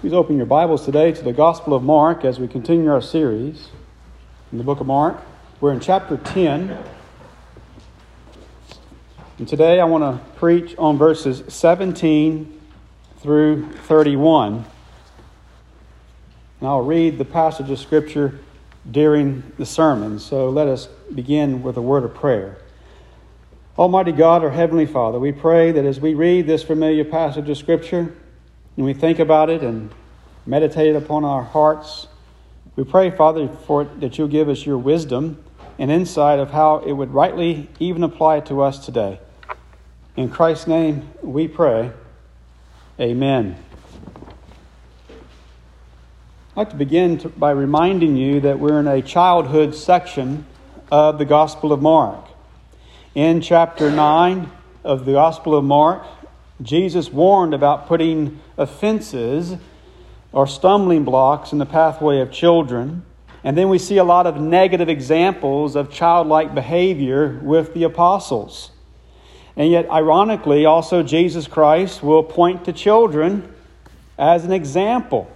Please open your Bibles today to the Gospel of Mark as we continue our series in the book of Mark. We're in chapter 10. And today I want to preach on verses 17 through 31. And I'll read the passage of Scripture during the sermon. So let us begin with a word of prayer. Almighty God, our Heavenly Father, we pray that as we read this familiar passage of Scripture, and we think about it and meditate upon our hearts, we pray, Father, for that you'll give us your wisdom and insight of how it would rightly even apply to us today. In Christ's name we pray. Amen. I'd like to begin to, by reminding you that we're in a childhood section of the Gospel of Mark. In chapter 9 of the Gospel of Mark, Jesus warned about putting offenses or stumbling blocks in the pathway of children. And then we see a lot of negative examples of childlike behavior with the apostles. And yet, ironically, also Jesus Christ will point to children as an example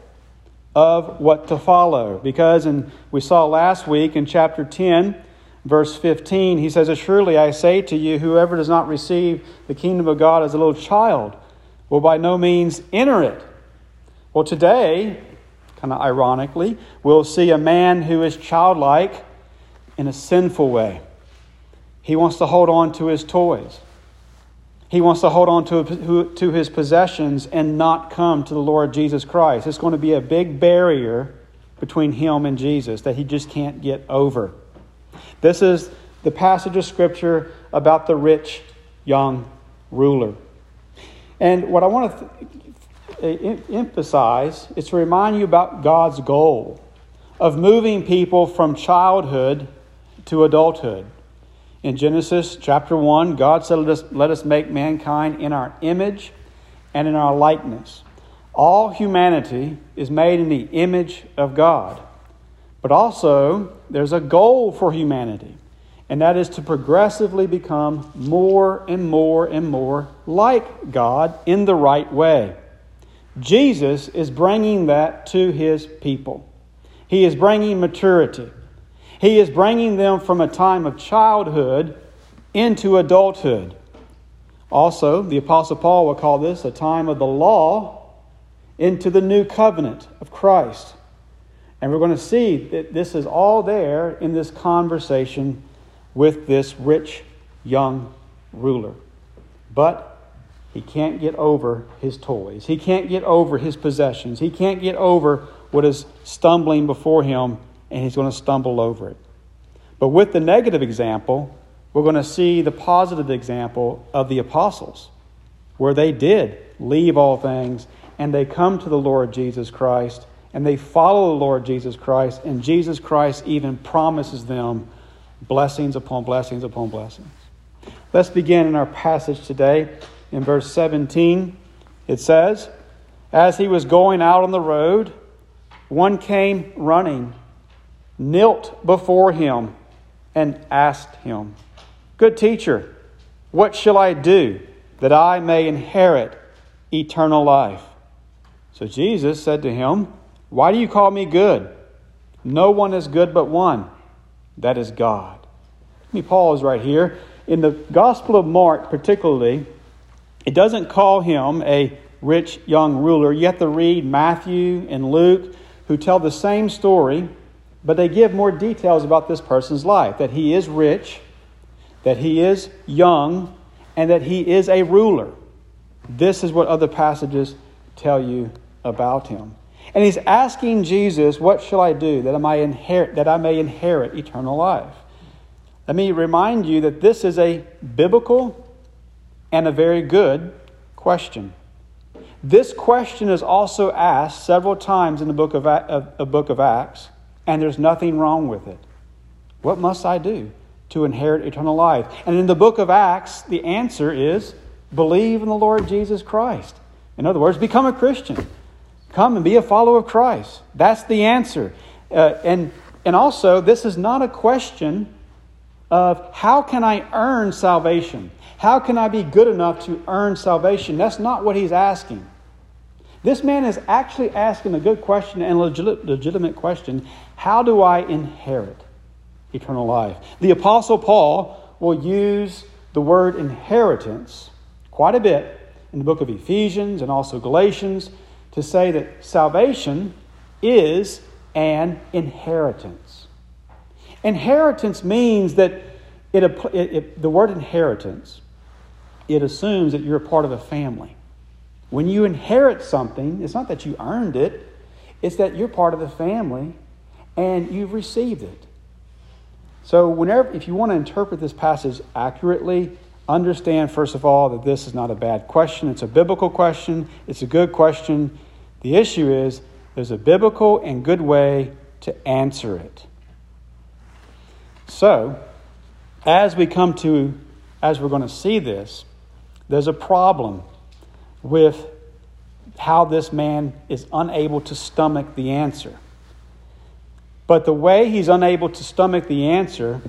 of what to follow. Because in, we saw last week in chapter 10, verse 15, he says, Surely I say to you, whoever does not receive the kingdom of God as a little child will by no means enter it. Well, today, kind of ironically, we'll see a man who is childlike in a sinful way. He wants to hold on to his toys. He wants to hold on to, to his possessions and not come to the Lord Jesus Christ. It's going to be a big barrier between him and Jesus that he just can't get over. This is the passage of Scripture about the rich young ruler. And what I want to th- emphasize is to remind you about God's goal of moving people from childhood to adulthood. In Genesis chapter 1, God said, Let us, let us make mankind in our image and in our likeness. All humanity is made in the image of God. But also, there's a goal for humanity, and that is to progressively become more and more and more like God in the right way. Jesus is bringing that to his people. He is bringing maturity. He is bringing them from a time of childhood into adulthood. Also, the Apostle Paul will call this a time of the law into the new covenant of Christ. And we're going to see that this is all there in this conversation with this rich young ruler. But he can't get over his toys. He can't get over his possessions. He can't get over what is stumbling before him, and he's going to stumble over it. But with the negative example, we're going to see the positive example of the apostles, where they did leave all things and they come to the Lord Jesus Christ and they follow the Lord Jesus Christ, and Jesus Christ even promises them blessings upon blessings upon blessings. Let's begin in our passage today in verse 17. It says, As he was going out on the road, one came running, knelt before him, and asked him, Good teacher, what shall I do that I may inherit eternal life? So Jesus said to him, why do you call me good? No one is good but one, that is God. Let me pause right here. In the Gospel of Mark, particularly, it doesn't call him a rich young ruler. You have to read Matthew and Luke, who tell the same story, but they give more details about this person's life that he is rich, that he is young, and that he is a ruler. This is what other passages tell you about him. And he's asking Jesus, What shall I do that I may inherit, that I may inherit eternal life? Let me remind you that this is a biblical and a very good question. This question is also asked several times in the book of, of, book of Acts, and there's nothing wrong with it. What must I do to inherit eternal life? And in the book of Acts, the answer is believe in the Lord Jesus Christ. In other words, become a Christian. Come and be a follower of Christ. That's the answer. Uh, and, and also, this is not a question of how can I earn salvation? How can I be good enough to earn salvation? That's not what he's asking. This man is actually asking a good question and legit, legitimate question How do I inherit eternal life? The Apostle Paul will use the word inheritance quite a bit in the book of Ephesians and also Galatians to say that salvation is an inheritance. Inheritance means that it, it, it, the word inheritance, it assumes that you're a part of a family. When you inherit something, it's not that you earned it, it's that you're part of the family and you've received it. So, whenever, if you want to interpret this passage accurately, understand, first of all, that this is not a bad question. It's a biblical question, it's a good question. The issue is there's a biblical and good way to answer it. So, as we come to, as we're going to see this, there's a problem with how this man is unable to stomach the answer. But the way he's unable to stomach the answer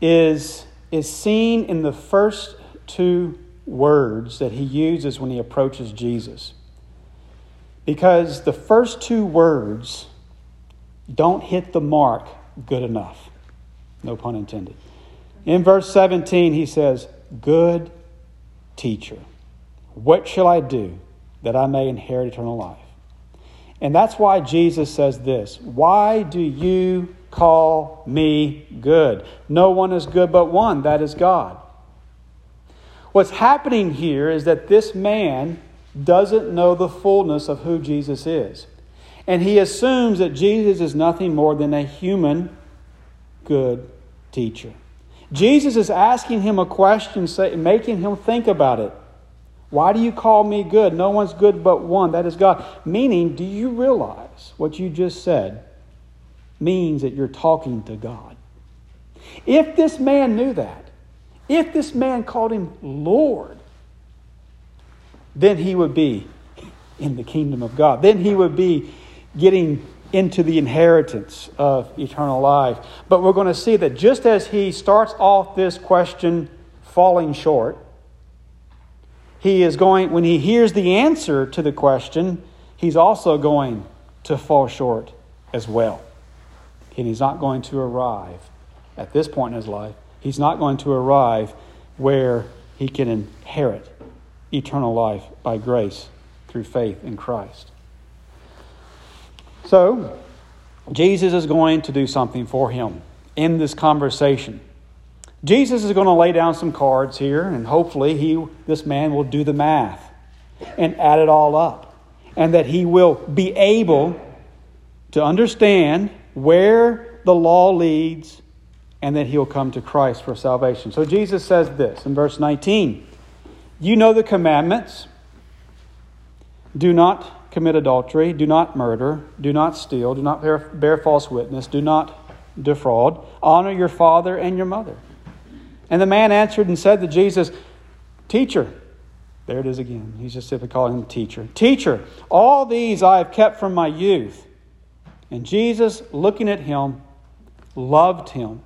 is, is seen in the first two words that he uses when he approaches Jesus. Because the first two words don't hit the mark good enough. No pun intended. In verse 17, he says, Good teacher. What shall I do that I may inherit eternal life? And that's why Jesus says this Why do you call me good? No one is good but one, that is God. What's happening here is that this man doesn't know the fullness of who Jesus is. And he assumes that Jesus is nothing more than a human good teacher. Jesus is asking him a question, making him think about it. Why do you call me good? No one's good but one, that is God. Meaning, do you realize what you just said means that you're talking to God? If this man knew that, if this man called him Lord, then he would be in the kingdom of God. Then he would be getting into the inheritance of eternal life. But we're going to see that just as he starts off this question falling short, he is going, when he hears the answer to the question, he's also going to fall short as well. And he's not going to arrive at this point in his life, he's not going to arrive where he can inherit eternal life by grace through faith in Christ. So, Jesus is going to do something for him in this conversation. Jesus is going to lay down some cards here, and hopefully, he, this man will do the math and add it all up. And that he will be able to understand where the law leads and that he'll come to Christ for salvation. So Jesus says this in verse 19 You know the commandments. Do not commit adultery, do not murder, do not steal, do not bear, bear false witness, do not defraud, honor your father and your mother. And the man answered and said to Jesus, Teacher, there it is again. He's just simply calling him teacher. Teacher, all these I have kept from my youth. And Jesus, looking at him, loved him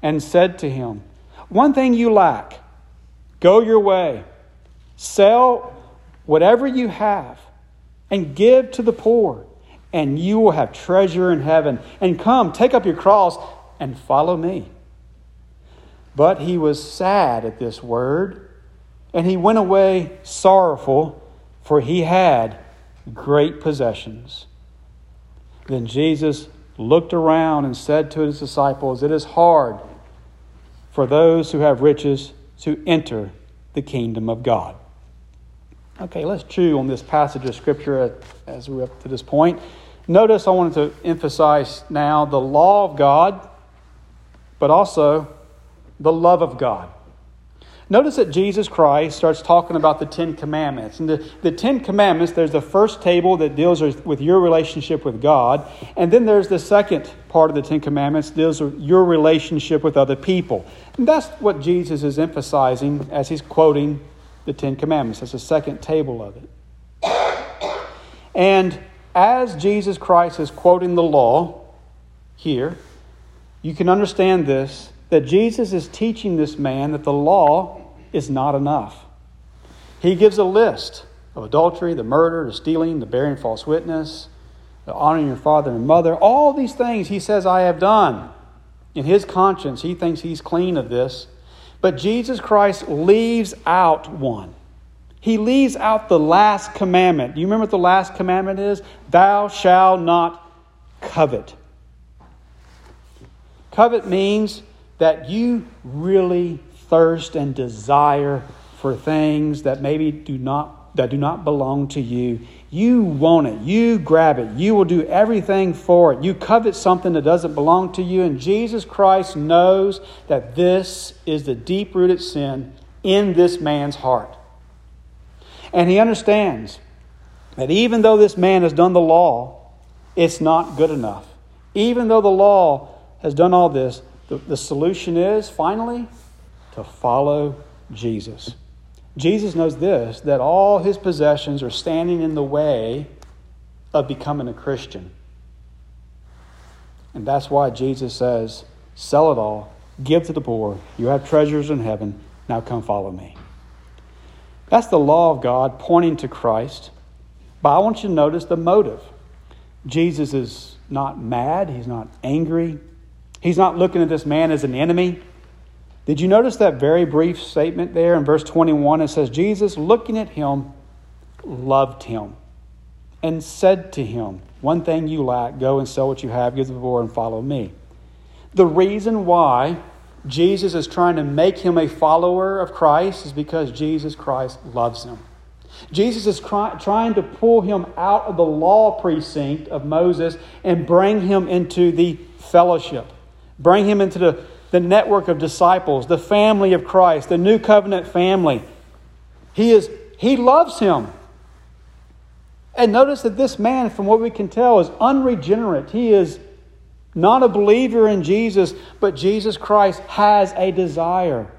and said to him, One thing you lack go your way, sell whatever you have, and give to the poor, and you will have treasure in heaven. And come, take up your cross and follow me. But he was sad at this word, and he went away sorrowful, for he had great possessions. Then Jesus looked around and said to his disciples, It is hard for those who have riches to enter the kingdom of God. Okay, let's chew on this passage of Scripture as we're up to this point. Notice I wanted to emphasize now the law of God, but also the love of God. Notice that Jesus Christ starts talking about the Ten Commandments. And the, the Ten Commandments, there's the first table that deals with your relationship with God. And then there's the second part of the Ten Commandments deals with your relationship with other people. And that's what Jesus is emphasizing as he's quoting the Ten Commandments. That's the second table of it. And as Jesus Christ is quoting the law here, you can understand this that Jesus is teaching this man that the law is not enough. He gives a list of adultery, the murder, the stealing, the bearing false witness, the honoring your father and mother. All these things he says, I have done. In his conscience, he thinks he's clean of this. But Jesus Christ leaves out one. He leaves out the last commandment. Do you remember what the last commandment is? Thou shalt not covet. Covet means that you really thirst and desire for things that maybe do not that do not belong to you. You want it. You grab it. You will do everything for it. You covet something that doesn't belong to you. And Jesus Christ knows that this is the deep rooted sin in this man's heart. And he understands that even though this man has done the law, it's not good enough. Even though the law has done all this, the, the solution is finally to follow Jesus. Jesus knows this that all his possessions are standing in the way of becoming a Christian. And that's why Jesus says, Sell it all, give to the poor. You have treasures in heaven. Now come follow me. That's the law of God pointing to Christ. But I want you to notice the motive. Jesus is not mad, he's not angry, he's not looking at this man as an enemy. Did you notice that very brief statement there in verse 21? It says, Jesus, looking at him, loved him and said to him, One thing you lack, go and sell what you have, give the poor, and follow me. The reason why Jesus is trying to make him a follower of Christ is because Jesus Christ loves him. Jesus is cry, trying to pull him out of the law precinct of Moses and bring him into the fellowship, bring him into the, the network of disciples, the family of Christ, the new covenant family. He, is, he loves him. And notice that this man, from what we can tell, is unregenerate. He is not a believer in Jesus, but Jesus Christ has a desire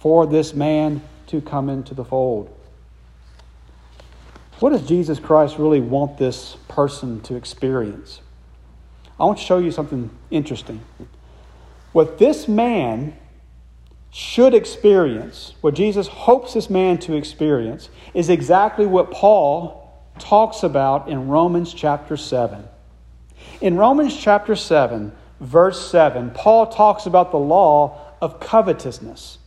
for this man to come into the fold. What does Jesus Christ really want this person to experience? I want to show you something interesting. What this man should experience, what Jesus hopes this man to experience, is exactly what Paul talks about in Romans chapter 7. In Romans chapter 7, verse 7, Paul talks about the law of covetousness.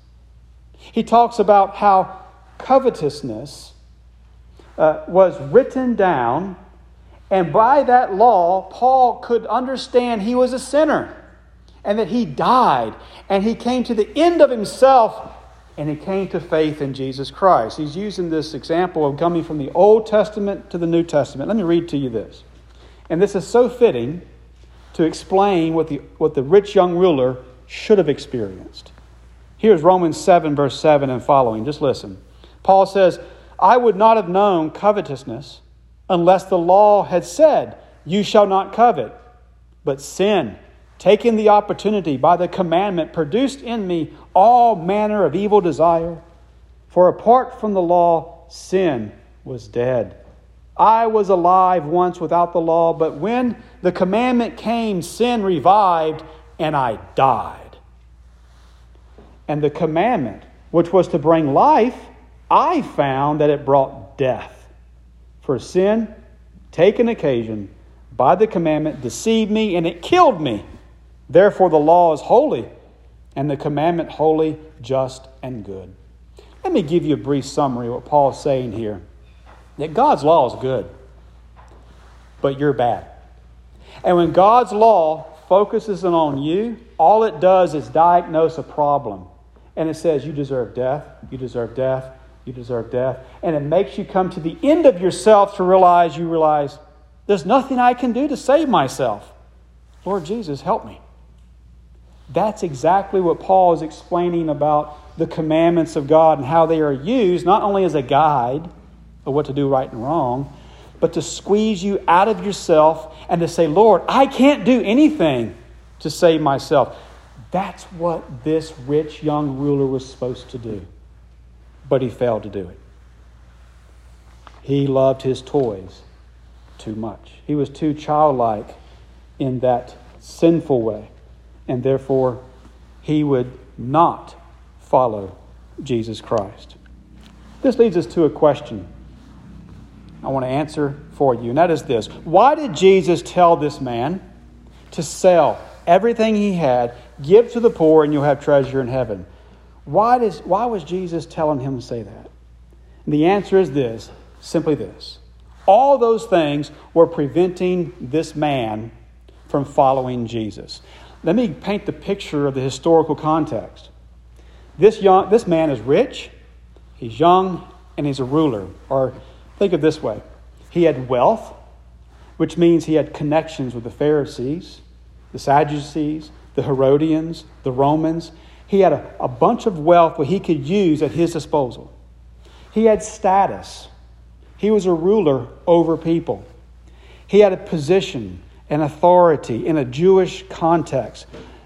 He talks about how covetousness uh, was written down, and by that law, Paul could understand he was a sinner and that he died and he came to the end of himself and he came to faith in Jesus Christ. He's using this example of coming from the Old Testament to the New Testament. Let me read to you this. And this is so fitting to explain what the, what the rich young ruler should have experienced. Here's Romans 7, verse 7 and following. Just listen. Paul says, I would not have known covetousness unless the law had said, You shall not covet. But sin, taking the opportunity by the commandment, produced in me all manner of evil desire. For apart from the law, sin was dead. I was alive once without the law, but when the commandment came, sin revived, and I died. And the commandment, which was to bring life, I found that it brought death. For sin, taken occasion by the commandment, deceived me, and it killed me. Therefore, the law is holy, and the commandment holy, just, and good. Let me give you a brief summary of what Paul is saying here that God's law is good, but you're bad. And when God's law focuses on you, all it does is diagnose a problem. And it says, You deserve death, you deserve death, you deserve death. And it makes you come to the end of yourself to realize you realize there's nothing I can do to save myself. Lord Jesus, help me. That's exactly what Paul is explaining about the commandments of God and how they are used, not only as a guide of what to do right and wrong, but to squeeze you out of yourself and to say, Lord, I can't do anything to save myself. That's what this rich young ruler was supposed to do. But he failed to do it. He loved his toys too much. He was too childlike in that sinful way. And therefore, he would not follow Jesus Christ. This leads us to a question I want to answer for you, and that is this Why did Jesus tell this man to sell everything he had, give to the poor, and you'll have treasure in heaven? Why, does, why was Jesus telling him to say that? And the answer is this simply this. All those things were preventing this man from following Jesus. Let me paint the picture of the historical context. This, young, this man is rich, he's young, and he's a ruler. Or think of this way he had wealth, which means he had connections with the Pharisees, the Sadducees, the Herodians, the Romans. He had a, a bunch of wealth that he could use at his disposal. He had status. He was a ruler over people. He had a position and authority in a Jewish context.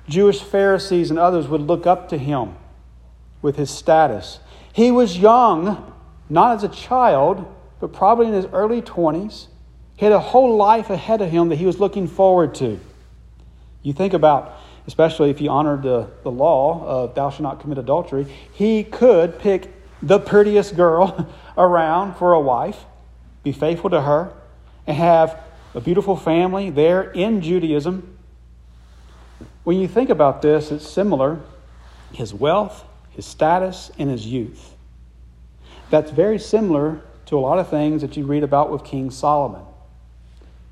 Jewish Pharisees and others would look up to him with his status. He was young, not as a child, but probably in his early 20s. He had a whole life ahead of him that he was looking forward to. You think about, especially if he honored the, the law of thou shalt not commit adultery, he could pick the prettiest girl around for a wife, be faithful to her, and have a beautiful family there in Judaism. When you think about this, it's similar. His wealth, his status, and his youth. That's very similar to a lot of things that you read about with King Solomon.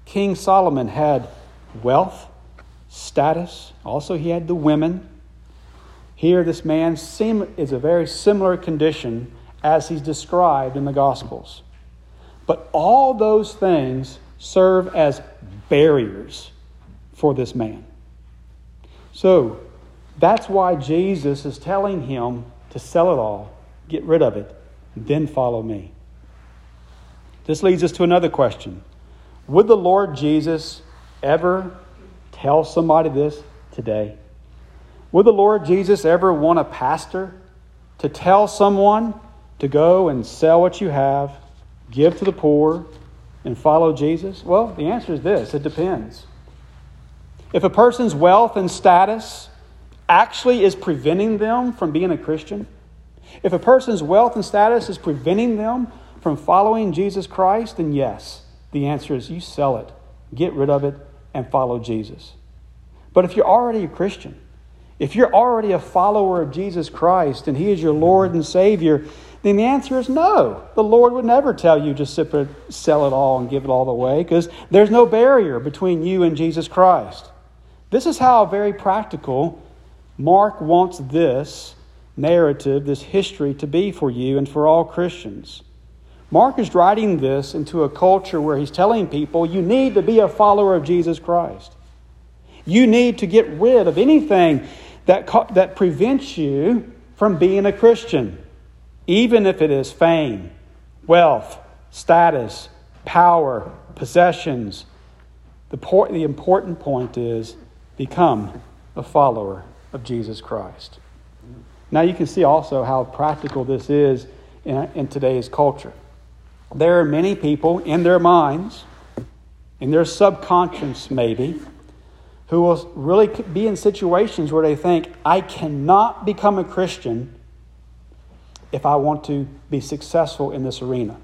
King Solomon had wealth, status, also, he had the women. Here, this man is a very similar condition as he's described in the Gospels. But all those things serve as barriers for this man. So, that's why Jesus is telling him to sell it all, get rid of it, then follow me. This leads us to another question Would the Lord Jesus ever tell somebody this today? Would the Lord Jesus ever want a pastor to tell someone to go and sell what you have, give to the poor, and follow Jesus? Well, the answer is this it depends. If a person's wealth and status actually is preventing them from being a Christian, if a person's wealth and status is preventing them from following Jesus Christ, then yes, the answer is you sell it, get rid of it, and follow Jesus. But if you're already a Christian, if you're already a follower of Jesus Christ and He is your Lord and Savior, then the answer is no. The Lord would never tell you just sell it all and give it all away because there's no barrier between you and Jesus Christ. This is how very practical Mark wants this narrative, this history to be for you and for all Christians. Mark is writing this into a culture where he's telling people you need to be a follower of Jesus Christ. You need to get rid of anything that, that prevents you from being a Christian, even if it is fame, wealth, status, power, possessions. The, por- the important point is become a follower of Jesus Christ. Now, you can see also how practical this is in, in today's culture there are many people in their minds, in their subconscious maybe, who will really be in situations where they think, I cannot become a Christian if I want to be successful in this arena.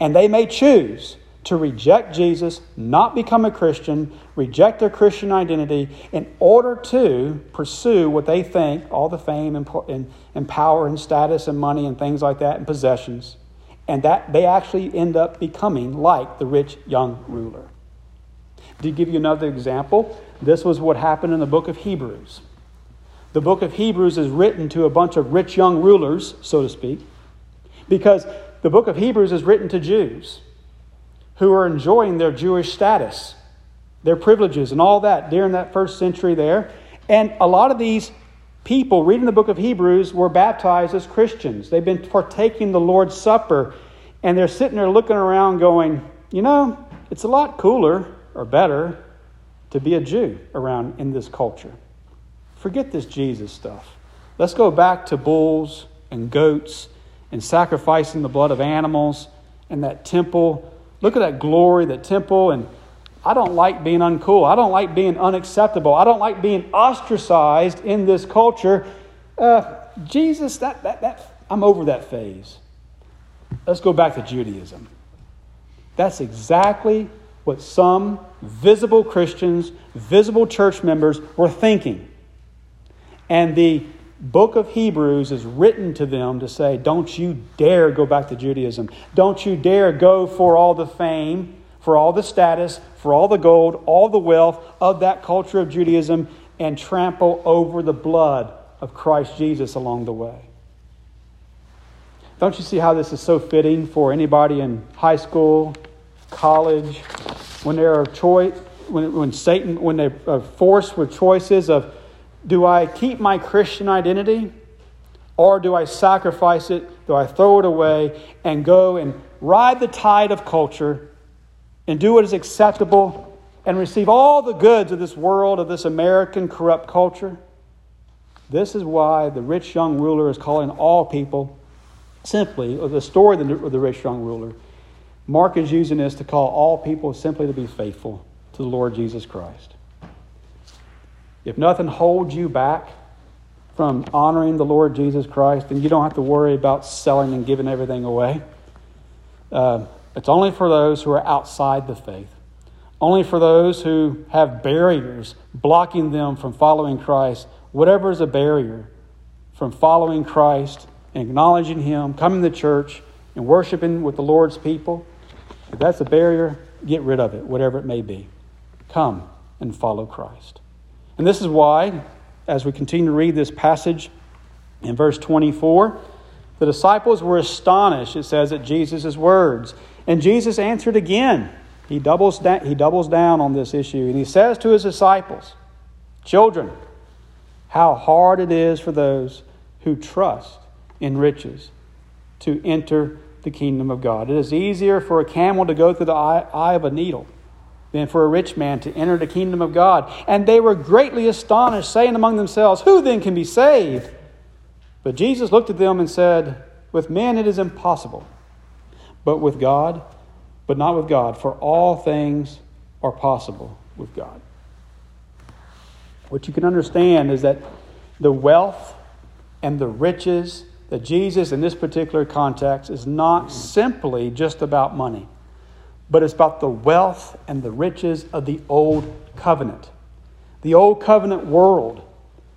And they may choose to reject Jesus, not become a Christian, reject their Christian identity in order to pursue what they think all the fame and, and, and power and status and money and things like that and possessions and that they actually end up becoming like the rich young ruler. To give you another example, this was what happened in the book of Hebrews. The book of Hebrews is written to a bunch of rich young rulers, so to speak, because the book of Hebrews is written to Jews who are enjoying their Jewish status, their privileges, and all that during that first century there. And a lot of these people reading the book of Hebrews were baptized as Christians. They've been partaking the Lord's Supper, and they're sitting there looking around going, you know, it's a lot cooler or better to be a Jew around in this culture. Forget this Jesus stuff. Let's go back to bulls and goats and sacrificing the blood of animals and that temple. Look at that glory, that temple, and I don't like being uncool. I don't like being unacceptable. I don't like being ostracized in this culture. Uh, Jesus, that, that, that, I'm over that phase. Let's go back to Judaism. That's exactly what some visible Christians, visible church members were thinking. And the book of Hebrews is written to them to say, Don't you dare go back to Judaism. Don't you dare go for all the fame, for all the status, for all the gold, all the wealth of that culture of Judaism, and trample over the blood of Christ Jesus along the way. Don't you see how this is so fitting for anybody in high school, college, when they're choice, when, when Satan, when they're forced with choices of do I keep my Christian identity or do I sacrifice it? Do I throw it away and go and ride the tide of culture and do what is acceptable and receive all the goods of this world, of this American corrupt culture? This is why the rich young ruler is calling all people simply, or the story of the, of the rich young ruler. Mark is using this to call all people simply to be faithful to the Lord Jesus Christ. If nothing holds you back from honoring the Lord Jesus Christ, then you don't have to worry about selling and giving everything away. Uh, it's only for those who are outside the faith, only for those who have barriers blocking them from following Christ. Whatever is a barrier from following Christ and acknowledging Him, coming to church and worshiping with the Lord's people, if that's a barrier, get rid of it, whatever it may be. Come and follow Christ. And this is why, as we continue to read this passage in verse 24, the disciples were astonished, it says, at Jesus' words. And Jesus answered again. He doubles, da- he doubles down on this issue. And he says to his disciples, Children, how hard it is for those who trust in riches to enter the kingdom of God. It is easier for a camel to go through the eye, eye of a needle than for a rich man to enter the kingdom of God. And they were greatly astonished, saying among themselves, Who then can be saved? But Jesus looked at them and said, With men it is impossible, but with God, but not with God, for all things are possible with God. What you can understand is that the wealth and the riches that Jesus, in this particular context, is not simply just about money but it's about the wealth and the riches of the old covenant. The old covenant world,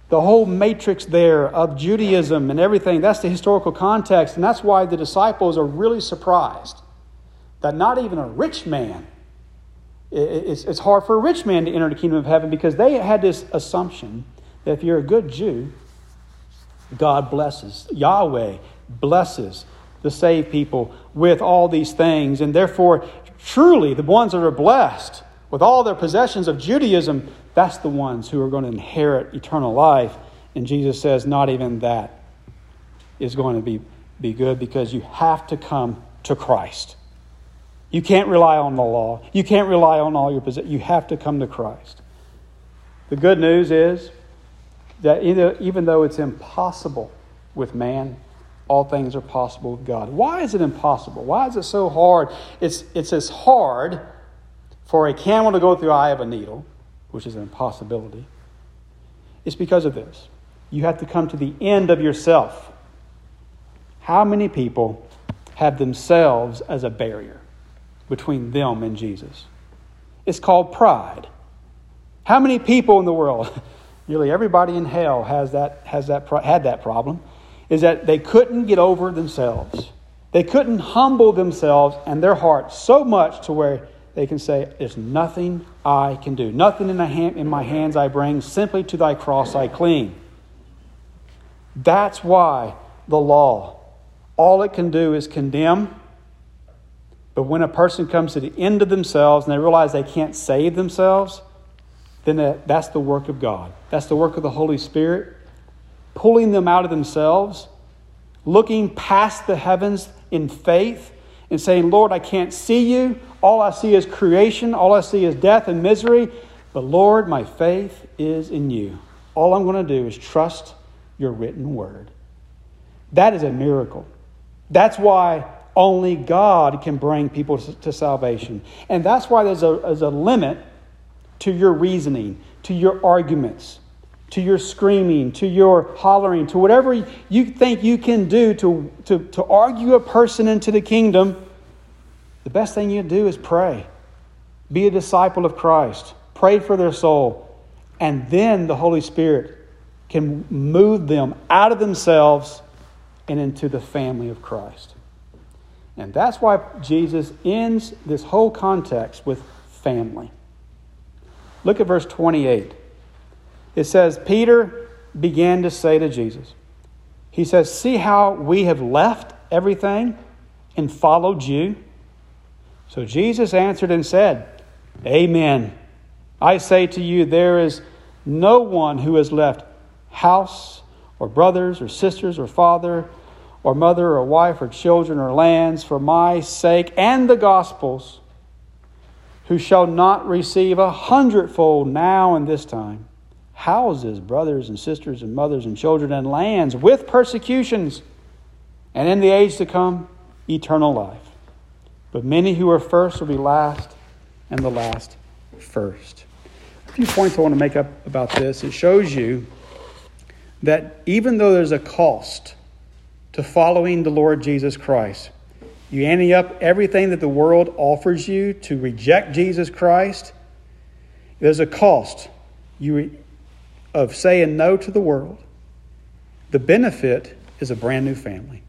the whole matrix there of Judaism and everything, that's the historical context. And that's why the disciples are really surprised that not even a rich man, it's hard for a rich man to enter the kingdom of heaven because they had this assumption that if you're a good Jew, God blesses, Yahweh blesses the saved people with all these things. And therefore, Truly, the ones that are blessed with all their possessions of Judaism, that's the ones who are going to inherit eternal life. And Jesus says, not even that is going to be, be good because you have to come to Christ. You can't rely on the law. You can't rely on all your possessions. You have to come to Christ. The good news is that even though it's impossible with man, all things are possible with God. Why is it impossible? Why is it so hard? It's, it's as hard for a camel to go through the eye of a needle, which is an impossibility. It's because of this. You have to come to the end of yourself. How many people have themselves as a barrier between them and Jesus? It's called pride. How many people in the world, nearly everybody in hell has that, has that, had that problem is that they couldn't get over themselves. They couldn't humble themselves and their hearts so much to where they can say, There's nothing I can do. Nothing in, hand, in my hands I bring, simply to thy cross I cling. That's why the law, all it can do is condemn. But when a person comes to the end of themselves and they realize they can't save themselves, then that's the work of God. That's the work of the Holy Spirit pulling them out of themselves, looking past the heavens in faith and saying, Lord, I can't see you. All I see is creation. All I see is death and misery. But Lord, my faith is in you. All I'm going to do is trust your written word. That is a miracle. That's why only God can bring people to salvation. And that's why there's a, there's a limit to your reasoning, to your arguments, to your screaming, to your hollering, to whatever you think you can do to, to, to argue a person into the kingdom, the best thing you do is pray. Be a disciple of Christ. Pray for their soul. And then the Holy Spirit can move them out of themselves and into the family of Christ. And that's why Jesus ends this whole context with family. Look at verse 28. It says, Peter began to say to Jesus, He says, See how we have left everything and followed you? So Jesus answered and said, Amen. I say to you, there is no one who has left house or brothers or sisters or father or mother or wife or children or lands for my sake and the gospel's who shall not receive a hundredfold now and this time houses, brothers and sisters and mothers and children and lands with persecutions, and in the age to come, eternal life. But many who are first will be last, and the last first. A few points I want to make up about this. It shows you that even though there's a cost to following the Lord Jesus Christ, you ante up everything that the world offers you to reject Jesus Christ. There's a cost you, of saying no to the world. The benefit is a brand new family.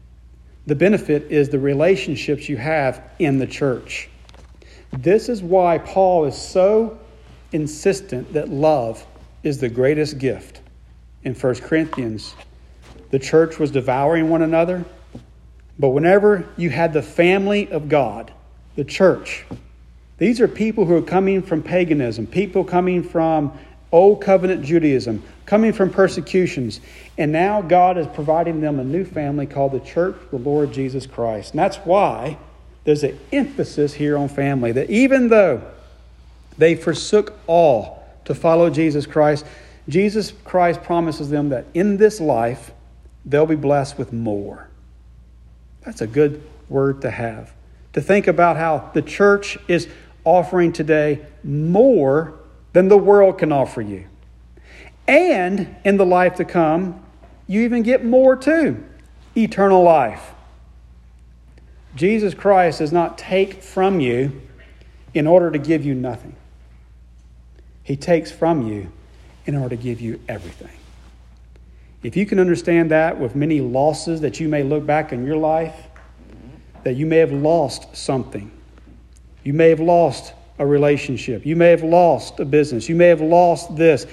The benefit is the relationships you have in the church. This is why Paul is so insistent that love is the greatest gift. In 1 Corinthians, the church was devouring one another but whenever you had the family of God, the church, these are people who are coming from paganism, people coming from old covenant Judaism, coming from persecutions. And now God is providing them a new family called the church, the Lord Jesus Christ. And that's why there's an emphasis here on family that even though they forsook all to follow Jesus Christ, Jesus Christ promises them that in this life they'll be blessed with more. That's a good word to have. To think about how the church is offering today more than the world can offer you. And in the life to come, you even get more too eternal life. Jesus Christ does not take from you in order to give you nothing, He takes from you in order to give you everything. If you can understand that with many losses that you may look back in your life, that you may have lost something. You may have lost a relationship. You may have lost a business. You may have lost this.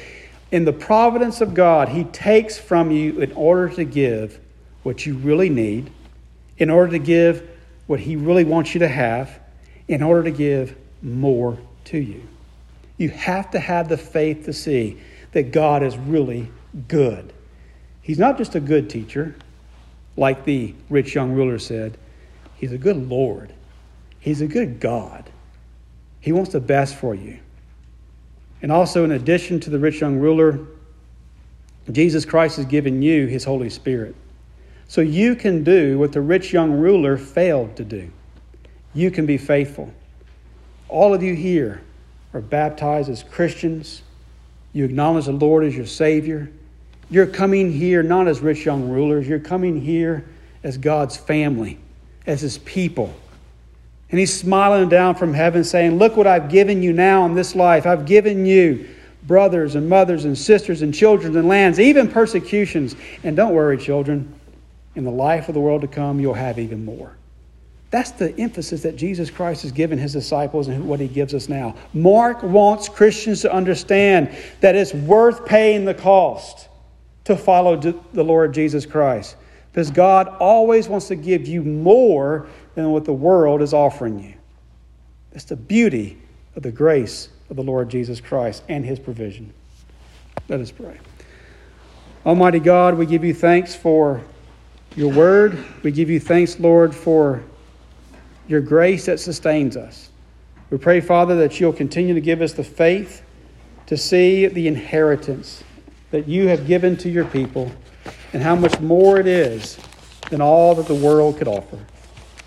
In the providence of God, He takes from you in order to give what you really need, in order to give what He really wants you to have, in order to give more to you. You have to have the faith to see that God is really good. He's not just a good teacher, like the rich young ruler said, He's a good Lord. He's a good God. He wants the best for you. And also, in addition to the rich young ruler, Jesus Christ has given you his Holy Spirit. So you can do what the rich young ruler failed to do. You can be faithful. All of you here are baptized as Christians. You acknowledge the Lord as your Savior. You're coming here not as rich young rulers, you're coming here as God's family, as His people. And He's smiling down from heaven, saying, Look what I've given you now in this life. I've given you brothers and mothers and sisters and children and lands, even persecutions. And don't worry, children, in the life of the world to come, you'll have even more. That's the emphasis that Jesus Christ has given his disciples and what he gives us now. Mark wants Christians to understand that it's worth paying the cost to follow the Lord Jesus Christ. Because God always wants to give you more than what the world is offering you. That's the beauty of the grace of the Lord Jesus Christ and his provision. Let us pray. Almighty God, we give you thanks for your word. We give you thanks, Lord, for your grace that sustains us. We pray, Father, that you'll continue to give us the faith to see the inheritance that you have given to your people and how much more it is than all that the world could offer.